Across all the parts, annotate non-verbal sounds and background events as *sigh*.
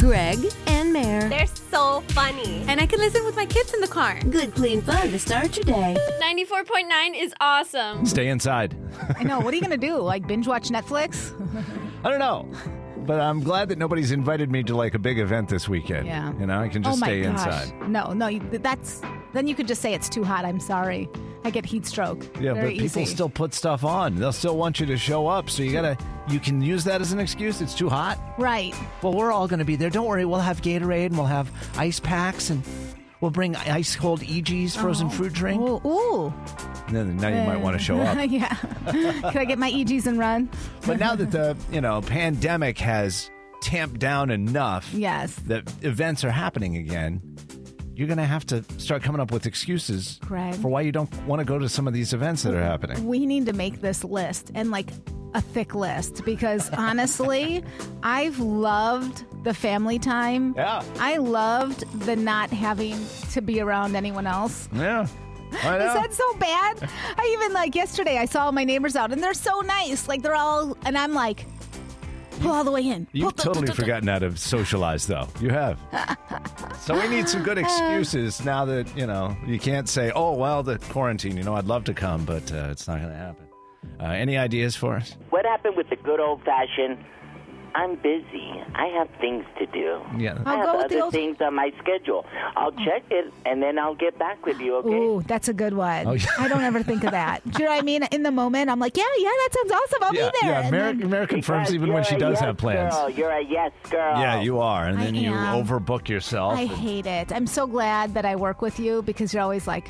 Greg, and Mare. They're so funny. And I can listen with my kids in the car. Good, clean fun to start your day. 94.9 is awesome. Stay inside. I know. What are you going to do? Like binge watch Netflix? *laughs* I don't know. But I'm glad that nobody's invited me to like a big event this weekend. Yeah. You know, I can just oh my stay gosh. inside. No, no. you- That's then you could just say it's too hot. I'm sorry. I get heat stroke. Yeah, Very but people easy. still put stuff on. They'll still want you to show up. So you gotta, you can use that as an excuse. It's too hot. right. Well, we're all gonna be there. Don't worry. We'll have Gatorade and we'll have ice packs and we'll bring ice cold EG's frozen oh. fruit drink. Ooh, ooh. Then now you might want to show up. *laughs* yeah. Can I get my EGs and run? But now that the you know pandemic has tamped down enough, Yes. that events are happening again, you're going to have to start coming up with excuses Greg. for why you don't want to go to some of these events that are happening. We need to make this list and like a thick list because *laughs* honestly, I've loved the family time. Yeah. I loved the not having to be around anyone else. Yeah. *laughs* Is that so bad? I even like yesterday I saw my neighbors out and they're so nice. Like they're all and I'm like pull all the way in. You've Pull- totally forgotten how to socialize, though. You have. *laughs* so we need some good excuses now that, you know, you can't say, oh, well, the quarantine, you know, I'd love to come, but uh, it's not going to happen. Uh, any ideas for us? What happened with the good old fashioned? I'm busy. I have things to do. Yeah. I I'll have go with other old- things on my schedule. I'll check it and then I'll get back with you. Okay? Ooh, that's a good one. Oh, yeah. I don't ever think of that. Do you know what I mean? In the moment, I'm like, yeah, yeah, that sounds awesome. I'll yeah, be there. yeah. And Mary, then- Mary confirms Because even when she does yes have plans. Girl. You're a yes girl. Yeah, you are. And I then you am. overbook yourself. I and- hate it. I'm so glad that I work with you because you're always like,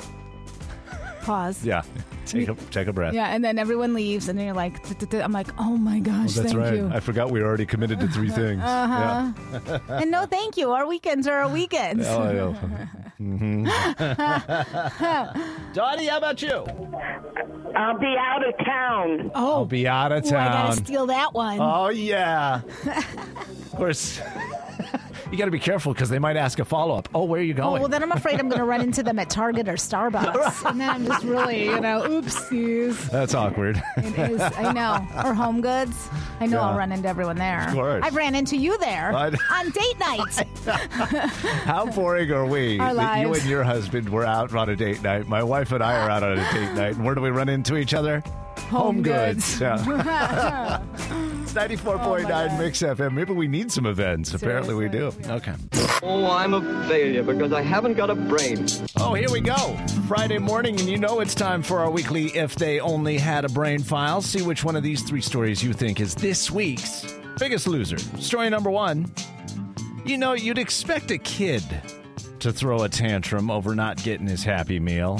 pause. yeah. *laughs* *laughs* Take a, take a breath. Yeah, and then everyone leaves, and then you're like. I'm like, oh my gosh, That's thank right. you. I forgot we already committed to three *laughs* things. Uh-huh. Yeah. and no, thank you. Our weekends are our weekends. Oh, yeah. Dottie, how about you? I'll be out of town. Oh, I'll be out of Ooh, I town. gotta steal that one. Oh yeah. of course. You got to be careful because they might ask a follow up. Oh, where are you Oh, going? well, then I'm afraid I'm going to run into them at Target or *laughs* Starbucks. And then I'm just really, you know, oopsies. That's awkward. It is, I know. Or Home Goods. I know Yeah. I'll run into everyone there. Of course. I've ran into you there I- on date night. *laughs* How boring are we Our that you and your husband were out on a date night? My wife and I are out on a date night, and where do we run into each other? Home Goods. Yeah. *laughs* it's 94.9 Mix FM. Maybe we need some events. Apparently we do. Okay. Oh, I'm a failure because I haven't got a brain. Oh, here we go. Friday morning, and you know it's time for our weekly If They Only Had a Brain File. See which one of these three stories you think is this week's biggest loser. Story number one You know, you'd expect a kid to throw a tantrum over not getting his Happy Meal.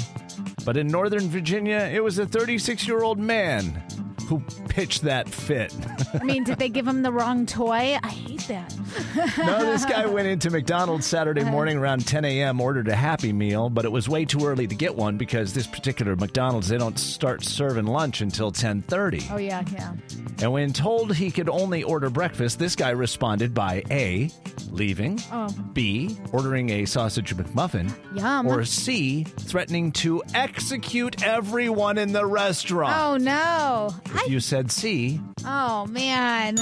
But in Northern Virginia, it was a 36 year old man who pitched that fit. I mean, did they give him the wrong toy? I hate that. *laughs* no, this guy went into McDonald's Saturday uh-huh. morning around 10 a.m., ordered a Happy Meal, but it was way too early to get one because this particular McDonald's, they don't start serving lunch until 10.30. Oh, yeah, yeah. And when told he could only order breakfast, this guy responded by A, leaving, Oh. B, ordering a sausage McMuffin, Yum. or C, threatening to execute everyone in the restaurant. Oh, no. If you said C, Oh man.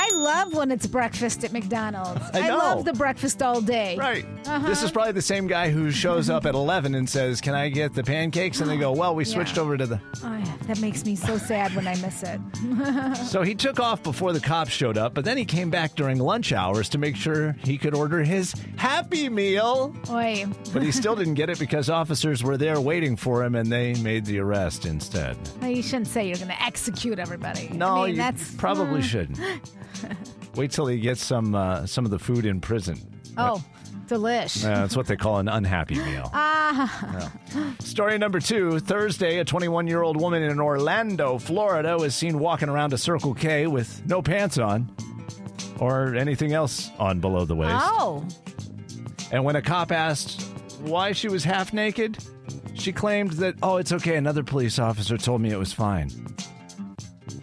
I love when it's breakfast at McDonald's. I know. love the breakfast all day. Right. Uh-huh. This is probably the same guy who shows up at 11 and says, Can I get the pancakes? And they go, Well, we switched Yeah. over to the. Oh, yeah. That makes me so sad when I miss it. *laughs* So he took off before the cops showed up, but then he came back during lunch hours to make sure he could order his Happy Meal. Oi. But he still didn't get it because officers were there waiting for him and they made the arrest instead. Well, You shouldn't say you're going to execute everybody. No, I mean, you that's probably uh, shouldn't. *laughs* *laughs* Wait till he gets some uh, some of the food in prison. Oh, delish. Uh, that's what they call an unhappy meal. *laughs* Ah, Story number two Thursday, a 21 year old woman in Orlando, Florida, was seen walking around a Circle K with no pants on or anything else on below the waist. oh. And when a cop asked why she was half naked, she claimed that, oh, it's okay. Another police officer told me it was fine.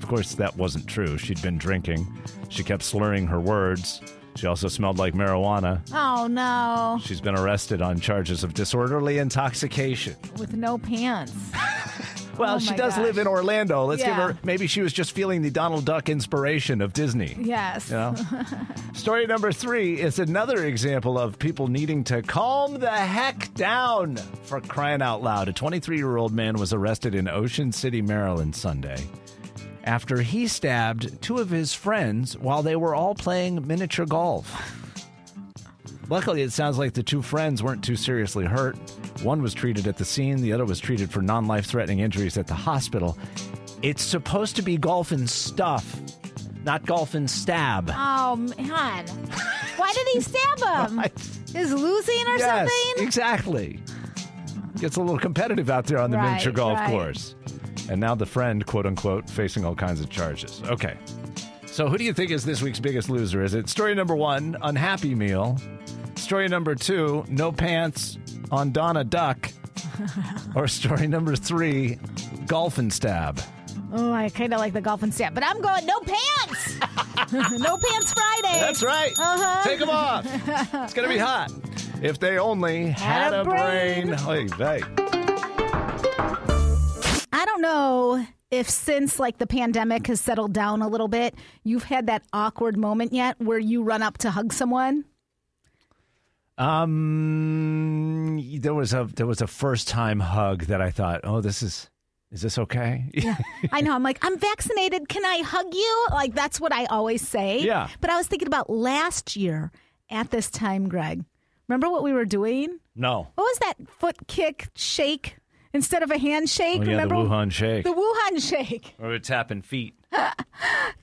Of course, that wasn't true. She'd been drinking. She kept slurring her words. She also smelled like marijuana. Oh no. She's been arrested on charges of disorderly intoxication. With no pants. *laughs* Oh, well, Oh she does live in Orlando. Let's give her. Maybe she was just feeling the Donald Duck inspiration of Disney. Yes. You know? *laughs* Story number three is another example of people needing to calm the heck down for crying out loud. A 23 year old man was arrested in Ocean City, Maryland Sunday after he stabbed two of his friends while they were all playing miniature golf. Luckily, it sounds like the two friends weren't too seriously hurt. One was treated at the scene, the other was treated for non life threatening injuries at the hospital. It's supposed to be golf and stuff, not golf and stab. Oh man, why did he stab *laughs* him? Is losing or yes, something? exactly. Gets a little competitive out there on the Right, miniature golf right. course. And now the friend, quote unquote, facing all kinds of charges. Okay. So who do you think is this week's biggest loser? Is it story number one, unhappy meal? Story number two, no pants on Donna Duck? *laughs* or story number three, golf and stab? Oh, I kind of like the golf and stab, but I'm going no pants. *laughs* no pants Friday. That's right. Uh-huh. Take them off. It's going to be *laughs* hot. If they only had, Had a brain. brain. Hey, hey. I don't know if since like the pandemic has settled down a little bit, you've had that awkward moment yet where you run up to hug someone. Um, there was a there was a first time hug that I thought, oh, this is is this okay? Yeah. I know. I'm like, I'm vaccinated. Can I hug you? Like, that's what I always say. Yeah. But I was thinking about last year at this time, Greg. Remember what we were doing? no. What was that foot kick shake instead of a handshake? Oh, yeah, Remember the Wuhan shake. The Wuhan shake. or we're tapping feet. *laughs*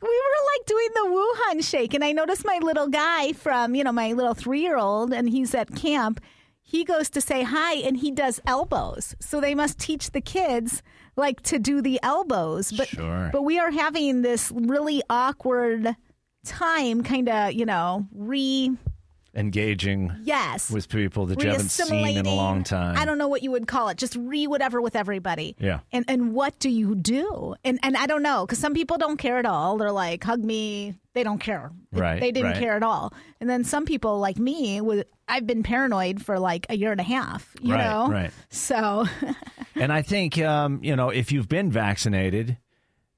We were like doing the Wuhan shake, and I noticed my little guy from, you know, my little three year old, and he's at camp. He goes to say hi, and he does elbows. So they must teach the kids like to do the elbows. But Sure. but we are having this really awkward time, kind of, you know, re Engaging yes with people that you haven't seen in a long time. I don't know what you would call it. Just re whatever with everybody. Yeah. And and what do you do? And and I don't know because some people don't care at all. They're like hug me. They don't care. They- Right, They didn't right. care at all. And then some people like me with I've been paranoid for like a year and a half. You Right, know. right. So *laughs* And I think, um, you know, if you've been vaccinated,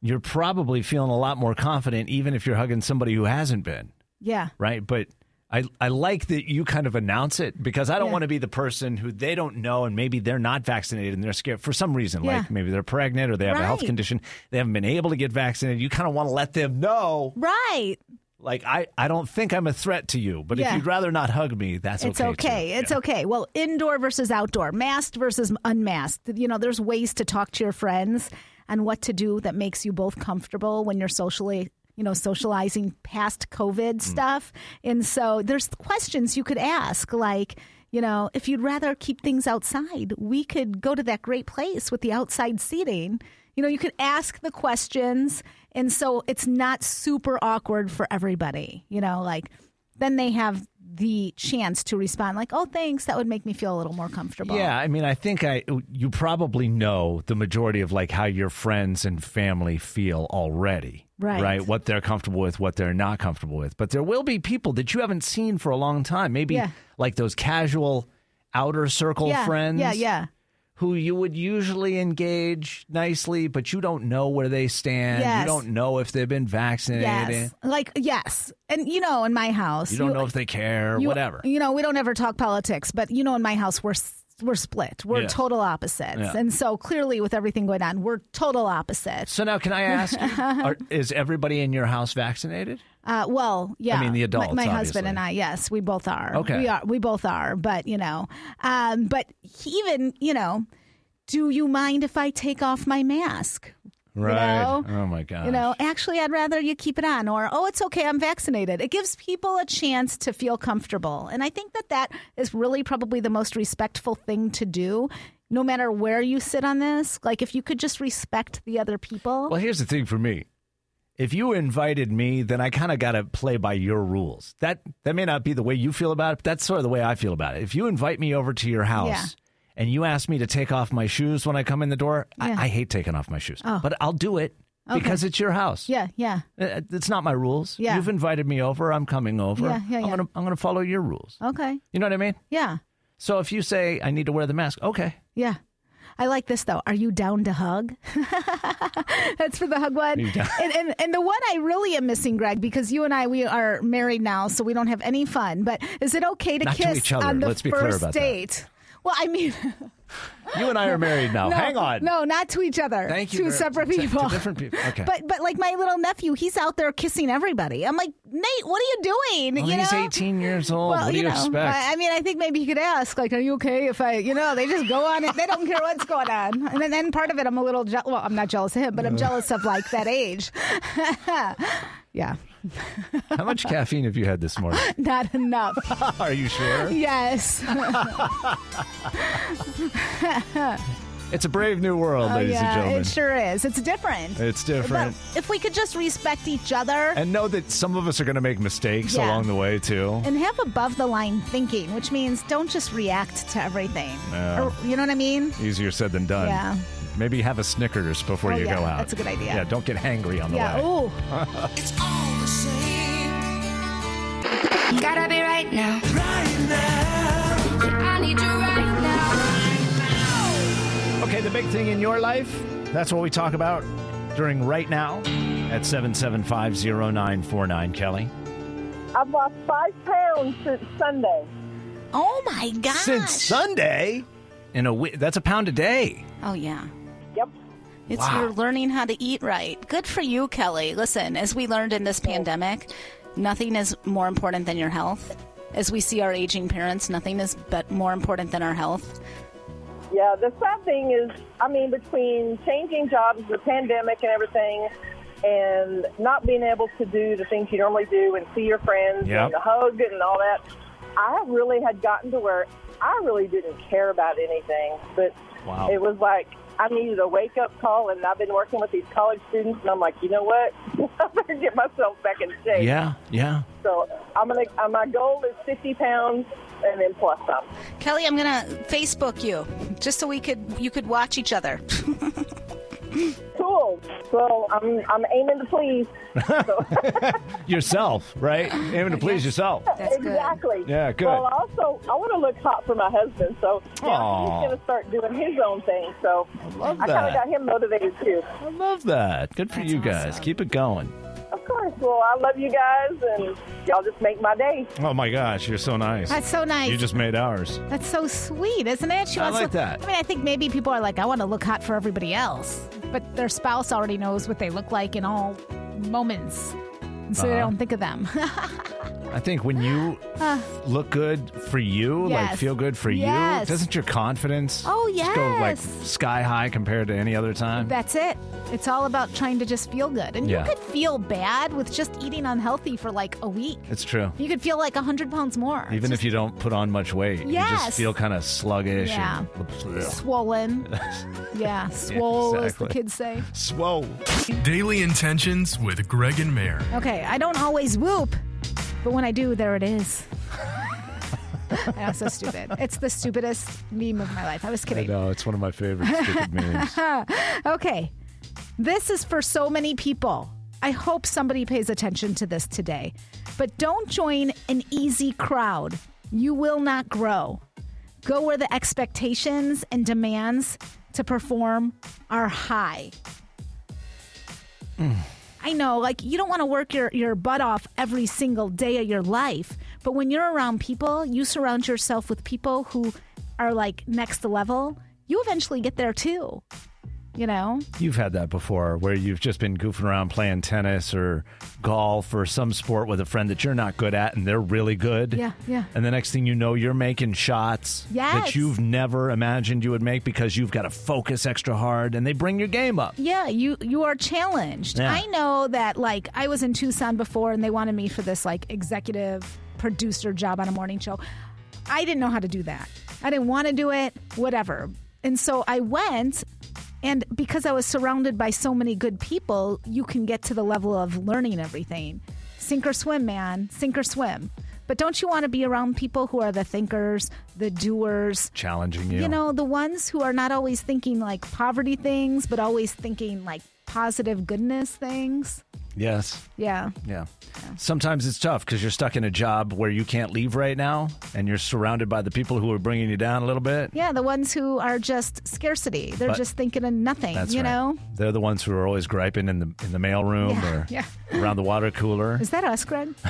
you're probably feeling a lot more confident, even if you're hugging somebody who hasn't been, yeah. right? But I, I like that you kind of announce it because I don't Yeah. want to be the person who they don't know and maybe they're not vaccinated and they're scared for some reason. Yeah. Like maybe they're pregnant or they have a health condition. They haven't been able to get vaccinated. You kind of want to let them know, Right. like, I, I don't think I'm a threat to you, but if you'd rather not hug me, that's It's okay. okay. It's Yeah. okay. Well, indoor versus outdoor, masked versus unmasked. You know, there's ways to talk to your friends and what to do that makes you both comfortable when you're socially, you know, socializing past Mm. COVID stuff. And so there's questions you could ask like, you know, if you'd rather keep things outside, we could go to that great place with the outside seating. You know, you could ask the questions. And so it's not super awkward for everybody. You know, like then they have the chance to respond like, "Oh, thanks. That would make me feel a little more comfortable." Yeah, I mean, I think I you probably know the majority of like how your friends and family feel already. Right. Right. What they're comfortable with, what they're not comfortable with. But there will be people that you haven't seen for a long time. Maybe Yeah. like those casual outer circle yeah, friends. Yeah, yeah. Who you would usually engage nicely, but you don't know where they stand. Yes. You don't know if they've been vaccinated. Yes. Like yes. And you know, in my house, You don't know if they care, you- whatever. You know, we don't ever talk politics, but you know, in my house, we're we're split. We're Yes. total opposites, Yeah. and so clearly, with everything going on, we're total opposites. so now, can I ask *laughs* are, is everybody in your house vaccinated? Uh, well, yeah. I mean, the My- adults, My, husband and I, yes, we both are. Okay. we are. We both are. But you know, um, but even you know, do you mind if I take off my mask? Right. know? oh my god. You know, actually, I'd rather you keep it on, or oh, it's okay, I'm vaccinated. It gives people a chance to feel comfortable, and I think that that is really probably the most respectful thing to do. No matter where you sit on this, like if you could just respect the other people. Well, here's the thing for me. If you invited me, then I kind of got to play by your rules. That that may not be the way you feel about it, but that's sort of the way I feel about it. If you invite me over to your house Yeah. And you ask me to take off my shoes when I come in the door, Yeah. I, I hate taking off my shoes, Oh. but I'll do it Okay. because it's your house. yeah, yeah. Uh, It's not my rules. Yeah. You've invited me over. I'm coming over. Yeah, yeah, I'm gonna I'm gonna follow your rules. Okay. You know what I mean? Yeah. So if you say I need to wear the mask, okay. Yeah. I like this though. Are you down to hug? *laughs* That's for the hug one. And, and and the one I really am missing, Greg, because you and I we are married now, so we don't have any fun. But is it okay to Not to kiss other. on the Let's first date? that. Well, I mean, *laughs* You and I are married now. *laughs* no, Hang on. no, not to each other. Thank you. Two separate to- to people. different people. *laughs* Okay. But but like my little nephew, he's out there kissing everybody. I'm like, Nate, what are you doing? Well, you he's know? 18 years old. Well, what do you, know, expect? I, I mean, I think maybe he could ask, like, "Are you okay if I?" You know, they just go on it. They don't care what's going on. And then, then part of it, I'm a little je- well. I'm not jealous of him, but I'm jealous of like that age. yeah, How much *laughs* caffeine have you had this morning? *laughs* not enough. *laughs* Are you sure? yes. It's a brave new world, Oh, ladies and gentlemen. it sure is. It's different. It's different. But if we could just respect each other and know that some of us are going to make mistakes Yeah. along the way, too. and have above the line thinking, which means don't just react to everything. Yeah. Or, you know what I mean? Easier said than done. Yeah. Maybe have a Snickers before Oh, you yeah, go out. that's a good idea. Yeah, don't get hangry on the way. Yeah. way. Oh, *laughs* Gotta be right now. I need you right now. Okay, the big thing in your life, that's what we talk about during Right Now at 7750949, Kelly. I've lost five pounds since Sunday. oh my gosh! Since Sunday, in a wi- that's a pound a day. Oh yeah. Yep. It's Wow. you're learning how to eat right. Good for you, Kelly. Listen, as we learned in this pandemic, nothing is more important than your health. As we see our aging parents, nothing is but more important than our health. Yeah, the sad thing is, I mean, between changing jobs, the pandemic, and everything, and not being able to do the things you normally do and see your friends Yep. and the hug and all that, I really had gotten to where I really didn't care about anything. But Wow. it was like I needed a wake up call, and I've been working with these college students, and I'm like, you know what? *laughs* I better get myself back in shape. Yeah, yeah. So I'm gonna. Uh, my goal is 50 pounds, and then plus some. Kelly, I'm gonna Facebook you just so we could you could watch each other. *laughs* *gasps* Cool. So I'm I'm aiming to please. So, *laughs* Yourself, right? Aiming to please yourself. That's good. exactly. Yeah, good. Well, also I want to look hot for my husband, so now Aw. he's going to start doing his own thing. So love I kind of got him motivated too. I love that. Good for you guys. Keep it going. Of course. Well, I love you guys, and y'all just make my day. Oh my gosh, you're so nice. That's so nice. You just made ours. That's so sweet, isn't it? She I wants like to, that. I mean, I think maybe people are like, I want to look hot for everybody else, but their spouse already knows what they look like in all moments, and so they Uh-huh. don't think of them. *laughs* I think when you *sighs* look good for you, like Yes. feel good for Yes. you, doesn't your confidence Oh, just go like yes. sky high compared to any other time? That's it. It's all about trying to just feel good, and Yeah. you could feel bad with just eating unhealthy for like a week. It's true. You could feel like hundred pounds more. Even if you don't put on much weight, you just Yes. feel kind of sluggish Yeah. *laughs* and swollen. *laughs* yeah, swole, as the exactly. kids say. swole. Daily Intentions with Greg and Mare. Okay, I don't always whoop, but when I do, there it is. *laughs* That's so stupid. It's the stupidest meme of my life. I was kidding. No, it's one of my favorite stupid memes. *laughs* Okay, this is for so many people. I hope somebody pays attention to this today. But don't join an easy crowd. You will not grow. Go where the expectations and demands to perform are high. Mm. I know, like you don't want to work your, your butt off every single day of your life, but when you're around people, you surround yourself with people who are like next level, you eventually get there too. You know? You've had that before where you've just been goofing around playing tennis or golf or some sport with a friend that you're not good at and they're really good. Yeah, yeah. And the next thing you know, you're making shots Yes. that you've never imagined you would make because you've got to focus extra hard and they bring your game up. Yeah, you you are challenged. Yeah. I know that like I was in Tucson before and they wanted me for this like executive producer job on a morning show. I didn't know how to do that. I didn't want to do it, whatever. And so I went and because I was surrounded by so many good people, you can get to the level of learning everything. Sink or swim, man. Sink or swim. But don't you want to be around people who are the thinkers, the doers, Challenging you. you know, the ones who are not always thinking like poverty things, but always thinking like positive goodness things. Yes. Yeah. Yeah. Sometimes it's tough because you're stuck in a job where you can't leave right now and you're surrounded by the people who are bringing you down a little bit. Yeah, the ones who are just scarcity. They're But- just thinking of nothing, you right. know? They're the ones who are always griping in the in the mail room Yeah, or yeah. around the water cooler. Is that us, Greg? *laughs*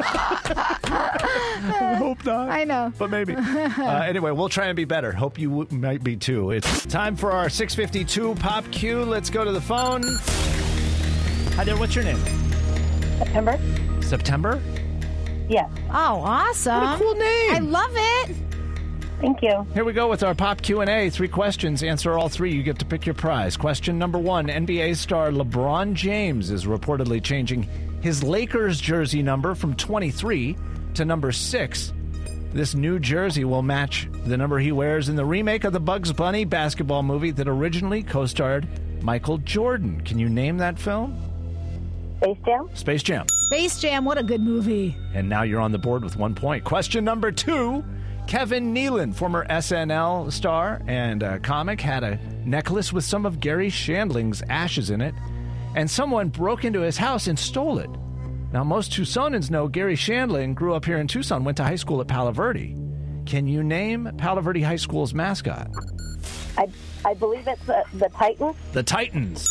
I *laughs* hope not. I know. but maybe. *laughs* uh, anyway, we'll try and be better. Hope you w- might be too. It's time for our 652 pop Q. Let's go to the phone. Hi there. What's your name? September? September. Yes. Oh, awesome. What a cool name. I love it. Thank you. Here we go with our pop Q&A. Three questions. Answer all three. You get to pick your prize. Question number one. NBA star LeBron James is reportedly changing his Lakers jersey number from 23 to number 6. This new jersey will match the number he wears in the remake of the Bugs Bunny basketball movie that originally co-starred Michael Jordan. Can you name that film? Space Jam? Space Jam. Space Jam, what a good movie. And now you're on the board with one point. Question number two Kevin Nealon, former SNL star and uh, comic, had a necklace with some of Garry Shandling's ashes in it, and someone broke into his house and stole it. Now, most Tucsonans know Garry Shandling grew up here in Tucson, went to high school at Palo Verde. Can you name Palo Verde High School's mascot? I, I believe it's the, the Titans. The Titans.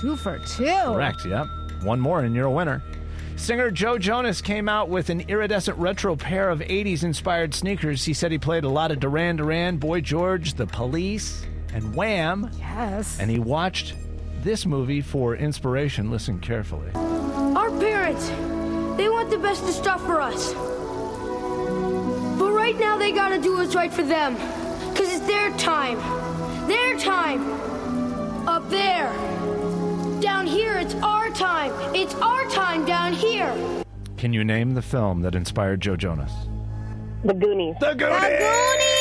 Two for two. Correct, yep. One more and you're a winner. Singer Joe Jonas came out with an iridescent retro pair of 80s inspired sneakers. He said he played a lot of Duran Duran, Boy George, The Police, and Wham. Yes. And he watched this movie for inspiration. Listen carefully. Our parents, they want the best of stuff for us. But right now they gotta do what's right for them. Cause it's their time. Their time. Up there. Down here, it's our time. It's our time down here. Can you name the film that inspired Joe Jonas? The Goonies. The The Goonies!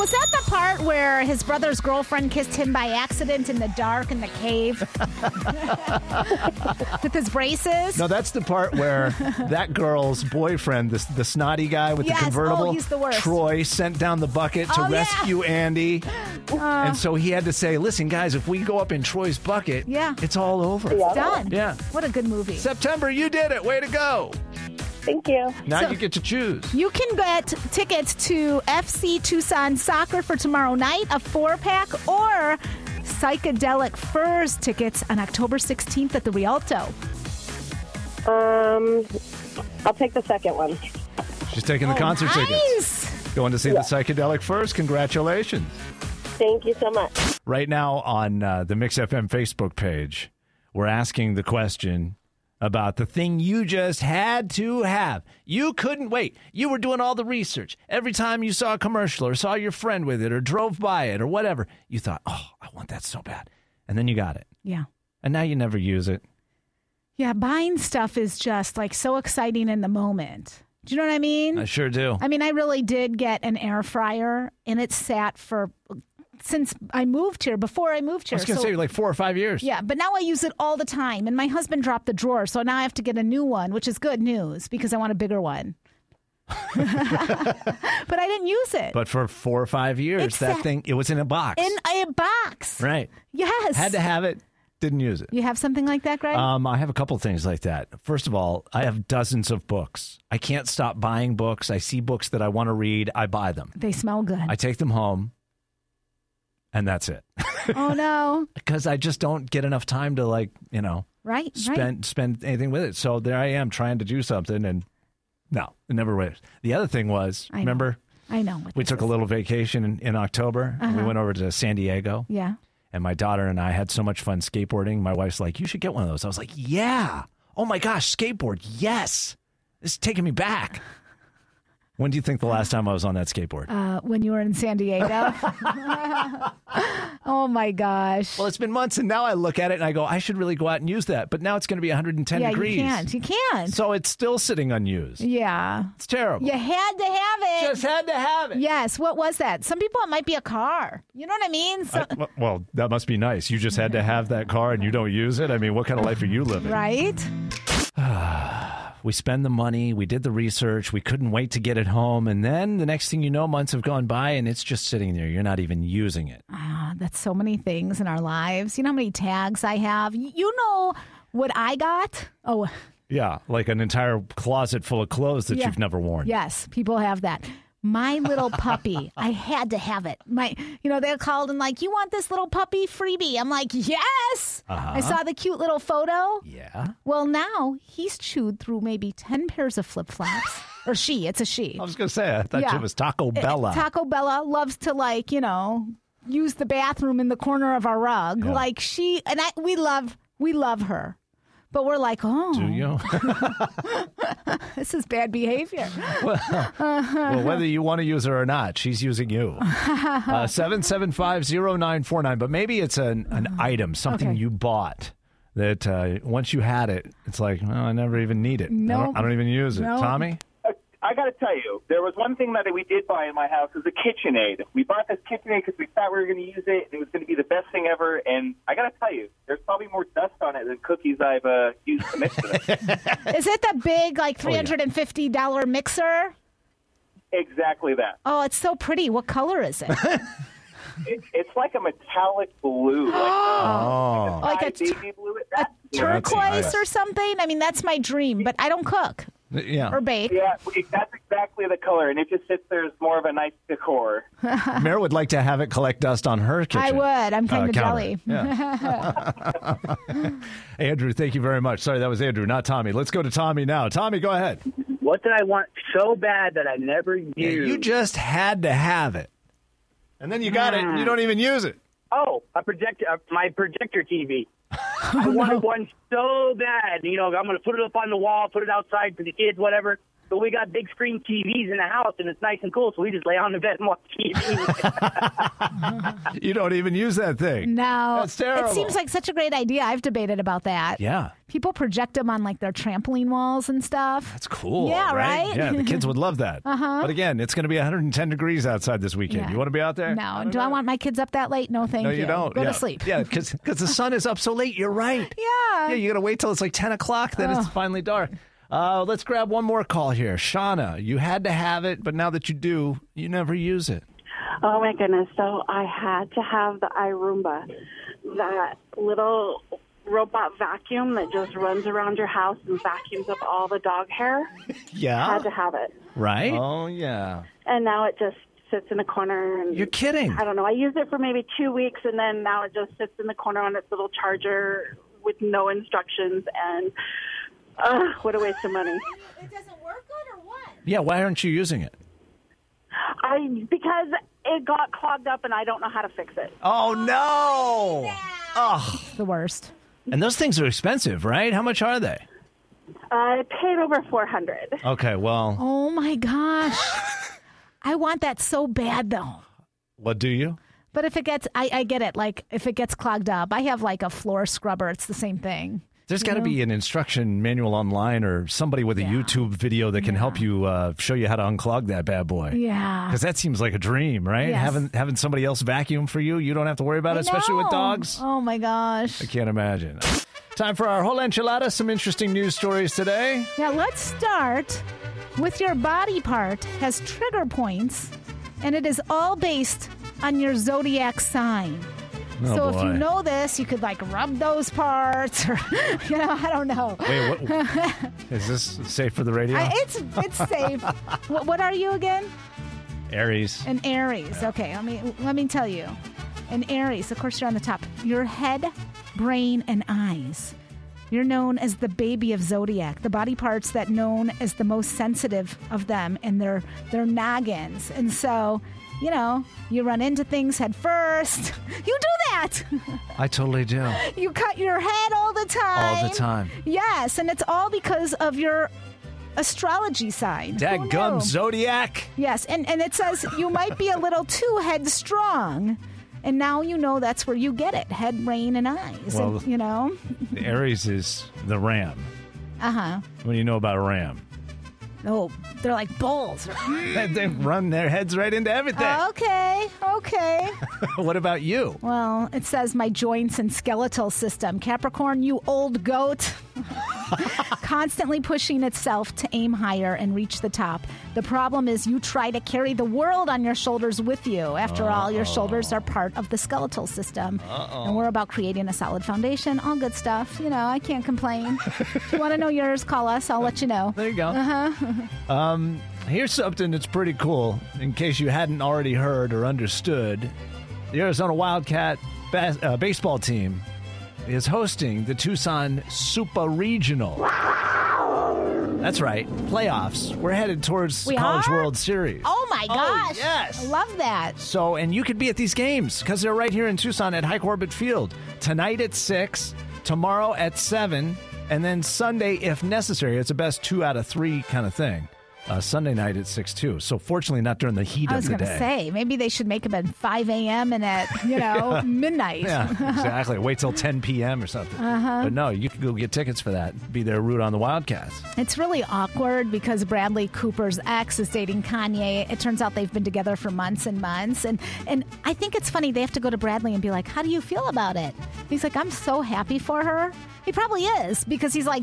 Was that the part where his brother's girlfriend kissed him by accident in the dark in the cave? *laughs* With his braces? No, that's the part where that girl's boyfriend, the, the snotty guy with Yes. the Oh, convertible, he's the worst. Troy, sent down the bucket to Oh, yeah. rescue Andy. Uh. and so he had to say, listen, guys, if we go up in Troy's bucket, Yeah. it's all over. It's done. Yeah. What a good movie. September, you did it. Way to go. Thank you. Now So- you get to choose. You can get tickets to FC Tucson soccer for tomorrow night, a four pack, or Psychedelic Furs tickets on October 16th at the Rialto. Um, I'll take the second one. She's taking the concert tickets. Oh, Going to see the Psychedelic Furs. Congratulations. Thank you so much. Right now on uh, the Mix FM Facebook page, we're asking the question about the thing you just had to have. You couldn't wait. You were doing all the research. Every time you saw a commercial or saw your friend with it or drove by it or whatever, you thought, oh, I want that so bad. And then you got it. Yeah. And now you never use it. Yeah, buying stuff is just like so exciting in the moment. Do you know what I mean? I sure do. I mean, I really did get an air fryer, and it sat for since I moved here. Before I moved here. I was going to So- say like four or five years. yeah, but now I use it all the time. And my husband dropped the drawer, so now I have to get a new one, which is good news because I want a bigger one. *laughs* but I didn't use it But for four or five years, It's that that- thing, it was in a box. in a box. right. Yes. Had to have it, didn't use it. You have something like that, Greg? Um, I have a couple things like that. First of all, I have dozens of books. I can't stop buying books. I see books that I want to read. I buy them. they smell good. I take them home, and that's it. oh no! *laughs* Because I just don't get enough time to like you know Right, right. spend spend anything with it. So there I am trying to do something, and no, it never works. The other thing was, I know. remember I know. what we took a little vacation in, in October. and We Uh-huh. went over to San Diego. Yeah. And my daughter and I had so much fun skateboarding. My wife's like, "You should get one of those." I was like, "Yeah! Oh my gosh, skateboard! Yes! This is taking me back." When do you think the last time I was on that skateboard? Uh, when you were in San Diego. *laughs* oh my gosh. well, it's been months, and now I look at it and I go, "I should really go out and use that." But now it's going to be 110 yeah, degrees. you can't. You can't. So it's still sitting unused. yeah. It's terrible. You had to have it. Just had to have it. Yes. What was that? Some people it might be a car. You know what I mean? So, I- well- well, that must be nice. You just had to have that car and you don't use it. I mean, what kind of life are you living? right? *sighs* *sighs* *sighs* We spend the money, we did the research, we couldn't wait to get it home, and then the next thing you know, months have gone by and it's just sitting there. You're not even using it. Ah, that's so many things in our lives. You know how many tags I have? You know What I got? Oh, Yeah, like an entire closet full of clothes that Yeah. you've never worn. Yes, people have that. My little puppy, I had to have it. My, you know, they called and like, you want this little puppy freebie? I'm like, yes. Uh-huh. I saw the cute little photo. Yeah. Well, now he's chewed through maybe ten pairs of flip flops, or she. It's a she. I was going to say, I thought Yeah. it was Taco Bella. Taco Bella loves to like, you know, use the bathroom in the corner of our rug. Yeah. Like she and I, we love, we love her. But we're like, oh, Do you? *laughs* this is bad behavior. well, whether you want to use her or not, she's using you. *laughs* Uh, 7750949. But maybe it's an, an item, something Okay. you bought that uh, once you had it, it's like, well, I never even need it. I, Nope. don't, I don't even use it. Nope. Tommy? I got to tell you, there was one thing that we did buy in my house was a KitchenAid. We bought this KitchenAid because we thought we were going to use it. and It was going to be the best thing ever. And I got to tell you, there's probably more dust on it than cookies I've uh, used to mix it. *laughs* Is it the big like Oh, three hundred and fifty dollar mixer? exactly that. Oh, it's so pretty. What color is it? *laughs* It, it's like a metallic blue, like, *gasps* Oh. like a, baby tur- blue. a turquoise nice. or something? I mean, that's my dream. But I don't cook Yeah. or bake. Yeah, that's exactly the color, and it just sits there as more of a nice decor. *laughs* Mare would like to have it collect dust on her kitchen. I would. I'm kind uh, of counter. jelly. Yeah. *laughs* *laughs* Andrew, thank you very much. Sorry, that was Andrew, not Tommy. Let's go to Tommy now. Tommy, go ahead. What did I want so bad that I never used? Yeah, you just had to have it. And then you got it, and you don't even use it. oh, a projector, uh, my projector TV. *laughs* I oh, wanted one so bad. You know, I'm going to put it up on the wall, put it outside for the kids, whatever. But we got big screen TVs in the house, and it's nice and cool. So we just lay on the bed and watch TV. *laughs* You don't even use that thing. No, That's terrible. It seems like such a great idea. I've debated about that. Yeah. People project them on like their trampoline walls and stuff. That's cool. Yeah, right? Yeah, the kids would love that. *laughs* Uh-huh. But again, it's going to be 110 degrees outside this weekend. Yeah. You want to be out there? No, do I want my kids up that late? No, thank No, you. you don't. Go yeah. to sleep. Yeah, because the sun is up so late. You're right. *laughs* Yeah. Yeah, you got to wait till it's like 10 o'clock, then it's Oh. finally dark. Uh, let's grab one more call here. Shauna, you had to have it, but now that you do, you never use it. Oh my goodness. So I had to have the iRoomba, that little robot vacuum that just runs around your house and vacuums up all the dog hair. Yeah. Had to have it. Right? Oh, yeah. And now it just sits in the corner and You're kidding. I don't know. I used it for maybe 2 weeks and then now it just sits in the corner on its little charger with no instructions and uh, what a waste of money. It doesn't work good or what? Yeah, why aren't you using it? I because it got clogged up and I don't know how to fix it. Oh, no. Oh. The worst. And those things are expensive, right? How much are they? I paid over 400. Okay, well, Oh my gosh. *laughs* I want that so bad though. what do you? But if it gets, I, I get it. Like if it gets clogged up, I have like a floor scrubber. It's the same thing. There's got to be an instruction manual online or somebody with a YouTube video that can help you uh, show you how to unclog that bad boy. Yeah. Because that seems like a dream, right? Yes. Having having somebody else vacuum for you, you don't have to worry about it, especially with dogs. Oh my gosh. I can't imagine. Time for our whole enchilada. Some interesting news stories today. Now let's start with your body part has trigger points, and it is all based on your zodiac sign. Oh, so if you know this, you could like rub those parts, or *laughs* you know, I don't know. Wait, what? *laughs* Is this safe for the radio? I, it's it's safe. *laughs* what, what are you again? Aries. An Aries. Okay, let me let me tell you. An Aries, of course, you're on the top. Your head, brain, and eyes. You're known as the baby of zodiac, the body parts that known as the most sensitive of them, and their their noggins. And so, you know, you run into things head first. *laughs* You do that. I totally do. you cut your head all the time. All the time. Yes, and it's all because of your astrology sign. Who Dadgum? Zodiac. Yes, and, and it says you might be a little too headstrong. And now you know that's where you get it head, brain, and eyes. Well- and, you know? Aries is the ram. Uh huh. What do you know about a ram? Oh, they're like bulls. *laughs* They, they run their heads right into everything. okay, okay. *laughs* what about you? Well, it says my joints and skeletal system. Capricorn, you old goat. *laughs* *laughs* constantly pushing itself to aim higher and reach the top. The problem is you try to carry the world on your shoulders with you. After all, your shoulders are part of the skeletal system. Uh-oh. And we're about creating a solid foundation. All good stuff. You know, I can't complain. if you want to know yours, call us. I'll let you know. *laughs* There you go. Uh-huh. *laughs* Um, here's something that's pretty cool. In case you hadn't already heard or understood, the Arizona Wildcat bas- uh, baseball team is hosting the Tucson Super Regional. That's right, playoffs. We're headed towards We College are? World Series. Oh my Oh, gosh. yes. I love that. So, and you could be at these games because they're right here in Tucson at Hi Corbett Field. Tonight at 6, tomorrow at 7, and then Sunday, if necessary. It's a best two out of three kind of thing. Uh, Sunday night at 6, too. So, fortunately, not during the heat I of was the going to day. say, maybe they should make them at 5 a.m. and at, you *laughs* know, midnight. Yeah, *laughs* exactly. Wait till 10 p.m. or something. Uh-huh. But no, you can go get tickets for that. Be there, root on the Wildcats. It's really awkward because Bradley Cooper's ex is dating Kanye. It turns out they've been together for months and months. And and I think it's funny they have to go to Bradley and be like, "How do you feel about it?" He's like, "I'm so happy for her." He probably is because he's like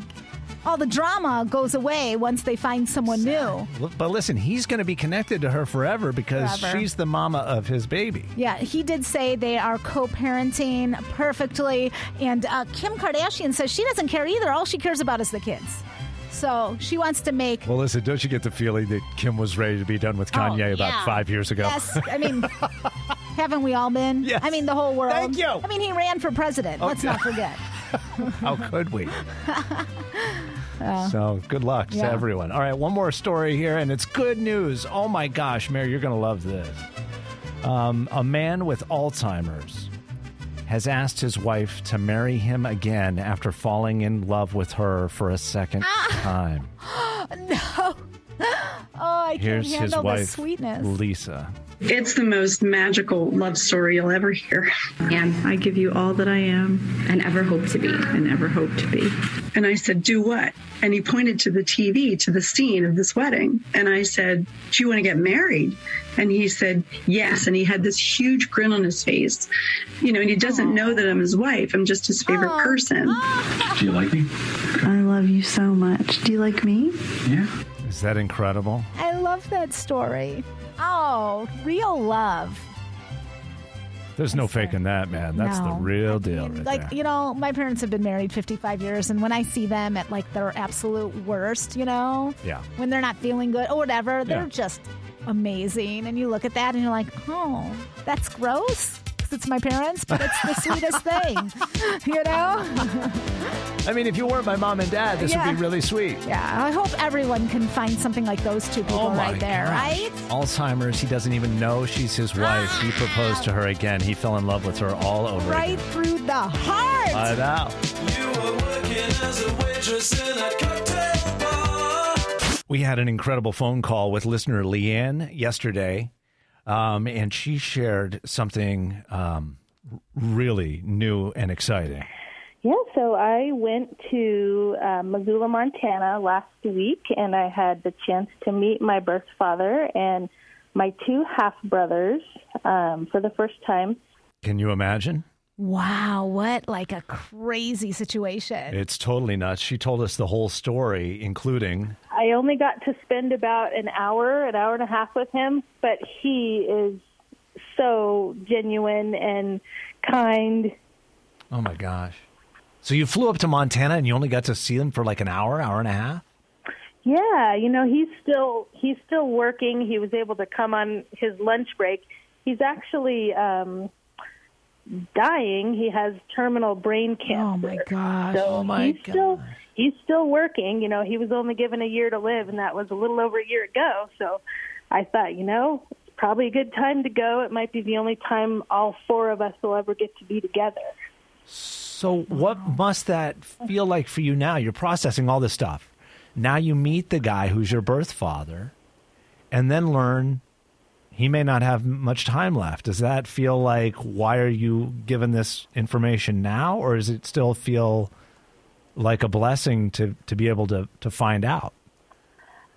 all the drama goes away once they find someone new. But listen, he's going to be connected to her forever because Forever. she's the mama of his baby. Yeah, he did say they are co-parenting perfectly, and uh, Kim Kardashian says she doesn't care either. All she cares about is the kids. So she wants to make Well, listen, don't you get the feeling that Kim was ready to be done with Oh, Kanye about yeah. five years ago? Yes, I mean, *laughs* haven't we all been? Yes. I mean, the whole world. Thank you. I mean, he ran for president. Let's not forget. *laughs* *laughs* How could we? *laughs* Uh, So good luck to everyone. All right, one more story here, and it's good news. Oh my gosh, Mary, you're going to love this. Um, a man with Alzheimer's has asked his wife to marry him again after falling in love with her for a second Ah. *laughs* time. no. Oh, I Here's can't his handle the sweetness. Lisa. It's the most magical love story you'll ever hear. And I give you all that I am and ever hope to be. And ever hope to be. And I said, Do what? And he pointed to the TV, to the scene of this wedding. And I said, Do you want to get married? And he said, Yes. And he had this huge grin on his face. You know, and he doesn't know that I'm his wife. I'm just his favorite person. Do you like me? I love you so much. Do you like me? Yeah. Is that incredible? I love that story. Oh, real love. There's no faking that, man. That's the real deal right like there. you know my parents have been married 55 years and when i see them at like their absolute worst you know Yeah. when they're not feeling good or whatever they're Yeah. just amazing and you look at that and you're like oh that's gross 'Cause it's my parents but it's the sweetest thing you know I mean, if you weren't my mom and dad, this would be really sweet. yeah i hope everyone can find something like those two people Oh my right there gosh. right Alzheimer's. He doesn't even know she's his wife. He proposed to her again. He fell in love with her all over right again. through the heart I know. We had an incredible phone call with listener Leanne yesterday, um, and she shared something um, really new and exciting. Yeah, so I went to uh, Missoula, Montana last week, and I had the chance to meet my birth father and my two half brothers um, for the first time. Can you imagine? Wow what like a crazy situation It's totally nuts. She told us the whole story, including I only got to spend about an hour, an hour and a half with him, but he is so genuine and kind. oh my gosh. So you flew up to Montana and you only got to see him for like an hour, hour and a half? Yeah, you know, he's still he's still working. He was able to come on his lunch break. He's actually um dying. He has terminal brain cancer. Oh my gosh. So Oh, my he's still he's still working. You know, he was only given a year to live and that was a little over a year ago. So I thought, you know, it's probably a good time to go. It might be the only time all four of us will ever get to be together. So, what must that feel like for you now? You're processing all this stuff. Now you meet the guy who's your birth father, and then learn he may not have much time left. Does that feel like why are you given this information now, or does it still feel like a blessing to to be able to to find out?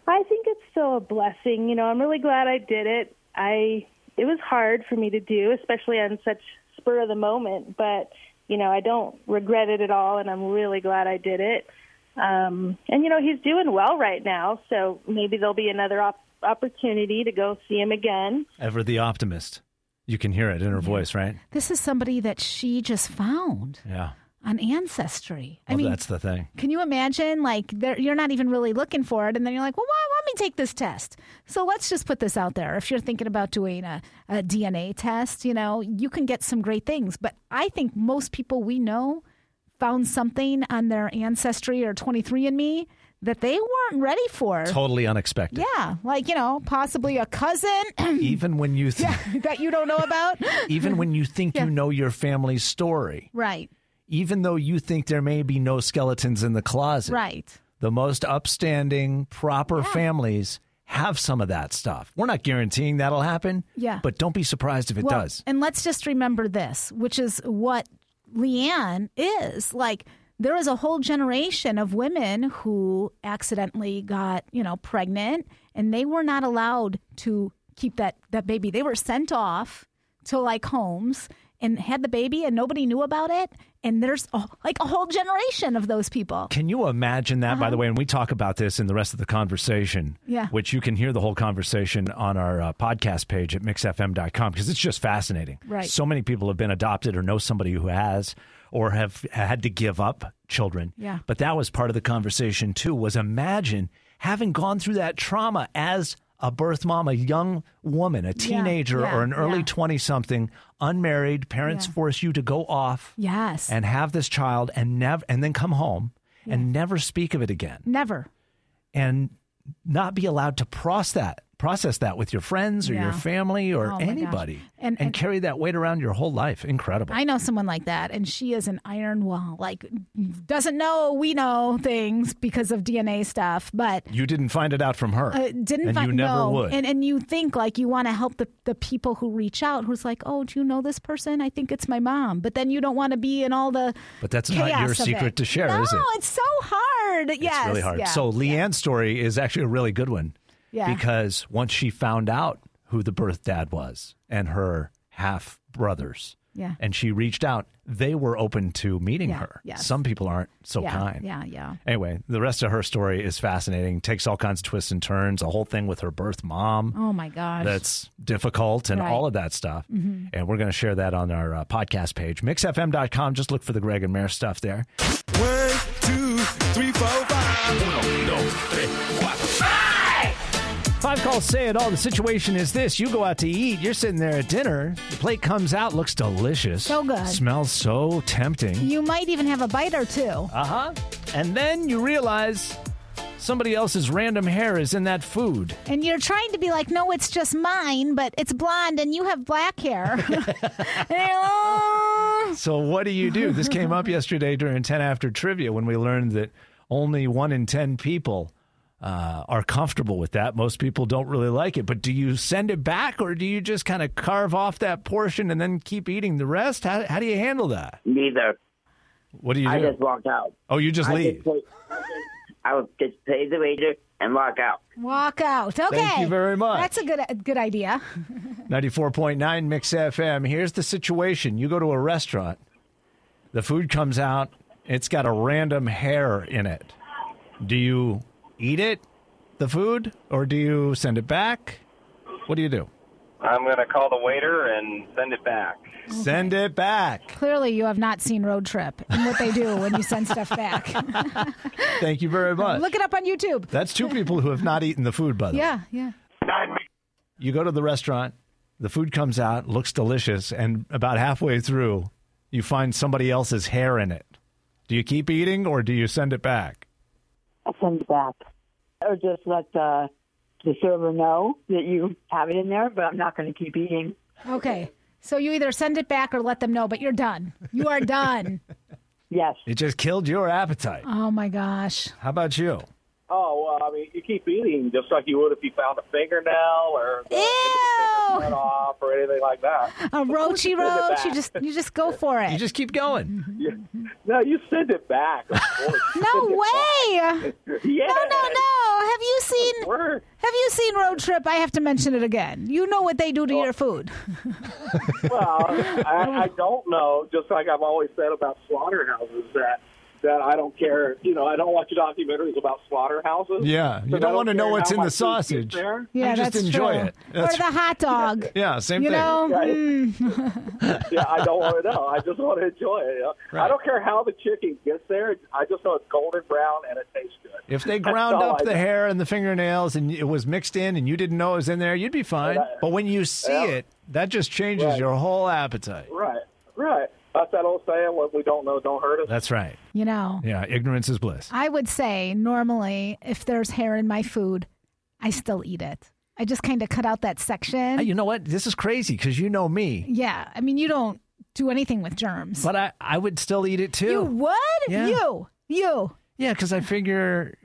I think it's still a blessing. You know, I'm really glad I did it. I it was hard for me to do, especially on such spur of the moment, but you know, I don't regret it at all and I'm really glad I did it. Um, and, you know, he's doing well right now, so maybe there'll be another op- opportunity to go see him again. Ever the optimist. You can hear it in her voice, right? This is somebody that she just found Yeah. on Ancestry. I mean, that's the thing. Can you imagine? Like, you're not even really looking for it, and then you're like, well, why, let me take this test. So let's just put this out there. If you're thinking about doing a, a DNA test, you know, you can get some great things. But I think most people we know found something on their Ancestry or 23andMe that they weren't ready for. Totally unexpected. Yeah, like, you know, possibly a cousin *clears throat* Even when you th- *laughs* that you don't know about. *laughs* even when you think you know your family's story, right, even though you think there may be no skeletons in the closet. right. The most upstanding, proper families have some of that stuff. We're not guaranteeing that'll happen. Yeah. But don't be surprised if it Well, does. And let's just remember this, which is what Leanne is. Like, there is a whole generation of women who accidentally got, you know, pregnant and they were not allowed to keep that, that baby. They were sent off to like homes and had the baby and nobody knew about it. And there's a, like a whole generation of those people. Can you imagine that, by the way? And we talk about this in the rest of the conversation, Uh-huh. Yeah. which you can hear the whole conversation on our uh, podcast page at mixfm.com because it's just fascinating. Right. So many people have been adopted or know somebody who has or have had to give up children. Yeah. But that was part of the conversation too, was imagine having gone through that trauma as a birth mom, a young woman, a teenager yeah, or an early yeah. 20 something, unmarried, parents Yeah. force you to go off Yes. and have this child and never and then come home and never speak of it again Never. and not be allowed to process that process that with your friends or Yeah. your family or Oh, anybody And- and, and- carry that weight around your whole life incredible I know someone like that, and she is an iron wall. Like, doesn't know we know things because of DNA stuff, but you didn't find it out from her uh, didn't and find you never no. would And and you think like you want to help the the people who reach out, who's like, oh, do you know this person? I think it's my mom, but then you don't want to be in all the. but that's not your secret it. to share no, is it No, it's so hard. yes, it's really hard yeah. so leanne's story is actually a really good one Yeah. because once she found out who the birth dad was and her half brothers Yeah. and she reached out they were open to meeting Yeah, her yes. some people aren't so yeah, kind Yeah, yeah. Anyway, the rest of her story is fascinating. Takes all kinds of twists and turns. A whole thing with her birth mom Oh my gosh. that's difficult and Right. all of that stuff. Mhm. And we're going to share that on our uh, podcast page, mixfm.com. Just look for the Greg and Mare stuff there. One, two, three, four, Five calls say it all. The situation is this you go out to eat, you're sitting there at dinner, the plate comes out, looks delicious. So good. Smells so tempting. You might even have a bite or two. Uh huh. And then you realize somebody else's random hair is in that food. And you're trying to be like, no, it's just mine, but it's blonde and you have black hair. *laughs* *laughs* "Oh." So what do you do? This came up yesterday during 10 after trivia when we learned that only one in 10 people uh, are comfortable with that. Most people don't really like it. But do you send it back or do you just kind of carve off that portion and then keep eating the rest? How, how do you handle that? Neither. What do you do? I just walked out. oh, you just I leave. Just pay, I would just pay the waiter and walk out. Walk out. Okay. Thank you very much. That's a good a good idea. *laughs* 94.9 Mix FM. Here's the situation you go to a restaurant, the food comes out, it's got a random hair in it. Do you eat it, the food, or do you send it back? What do you do? I'm going to call the waiter and send it back. Send it back. Clearly, you have not seen Road Trip and what they do when you send stuff back. *laughs* Thank you very much. Look it up on YouTube. That's two people who have not eaten the food, by the way. Yeah, yeah. You go to the restaurant, the food comes out, looks delicious, and about halfway through, you find somebody else's hair in it. Do you keep eating or do you send it back? I send it back. Or just let the, the server know that you have it in there, but I'm not going to keep eating. Okay. So you either send it back or let them know, but you're done. You are done. *laughs* Yes. It just killed your appetite. oh my gosh. How about you? Oh, well, I mean, you keep eating just like you would if you found a fingernail or the Ew! cut off or anything like that. A roachy Send it roach. You just you just go for it. You just keep going. *laughs* No, you send it back. Of course. no way. *laughs* yeah. No, no, no. Have you seen Have you seen Road Trip? I have to mention it again. You know what they do to oh. your food. Well, I, I don't know. Just like I've always said about slaughterhouses, that that I don't care. You know, I don't watch documentaries about slaughterhouses. Yeah, you because don't want to know what's in the my food gets sausage. there. Yeah, you just that's enjoy true. it. That's- or the hot dog. *laughs* yeah, same you thing. know, Right. mm. yeah, I don't want to *laughs* know. I just want to enjoy it. you know? Right. I don't care how the chicken gets there. I just know it's golden brown and it tastes good. If they ground up I the know. hair and the fingernails and it was mixed in and you didn't know it was in there, you'd be fine. Yeah. But when you see Yeah. it, that just changes Right. your whole appetite. Right, right. That's that old saying: "What we don't know, don't hurt us." That's right. you know. Yeah, ignorance is bliss. I would say normally, if there's hair in my food, I still eat it. I just kind of cut out that section. Hey, you know what? This is crazy because you know me. yeah, I mean, you don't do anything with germs. But I, I would still eat it too. you would? Yeah. You, you, Yeah, because I figure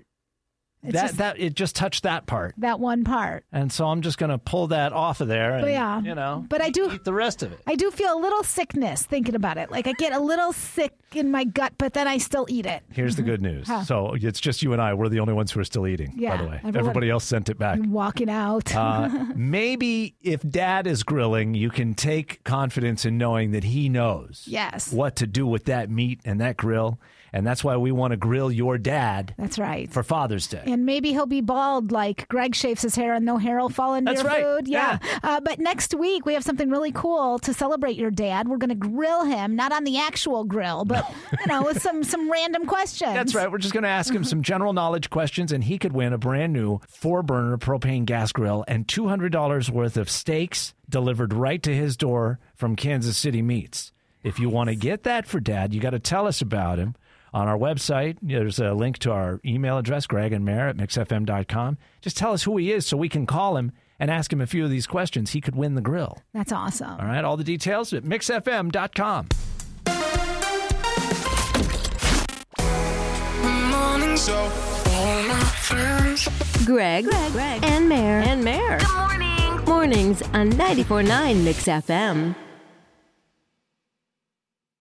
It's that just- that it just touched that part, that one part. and so I'm just gonna pull that off of there, and But yeah, you know, But I do. eat the rest of it. I do feel a little sickness thinking about it. Like I get a little sick in my gut, but then I still eat it. Here's the good news. Huh. So it's just you and I. We're the only ones who are still eating. Yeah, by the way, everyone- everybody else sent it back. Walking out. Uh, *laughs* maybe if dad is grilling, you can take confidence in knowing that he knows yes, what to do with that meat and that grill. And that's why we want to grill your dad that's right. for Father's Day. And maybe he'll be bald like Greg shaves his hair and no hair will fall into That's your right. food. Yeah. Uh, but next week we have something really cool to celebrate your dad. We're going to grill him, not on the actual grill, but *laughs* you know, with some some random questions. That's right. We're just going to ask him some general knowledge questions, and he could win a brand new four burner propane gas grill and $200 worth of steaks delivered right to his door from Kansas City Meats. If you want to get that for dad, you got to tell us about him. On our website, there's a link to our email address, Greg and Mare at mixfm.com. Just tell us who he is so we can call him and ask him a few of these questions. He could win the grill. That's awesome. All right, all the details at mixfm.com. Morning show, all my friends. Greg, Greg, and Mare. And Mare. Good morning. Mornings on 94.9 Mix FM.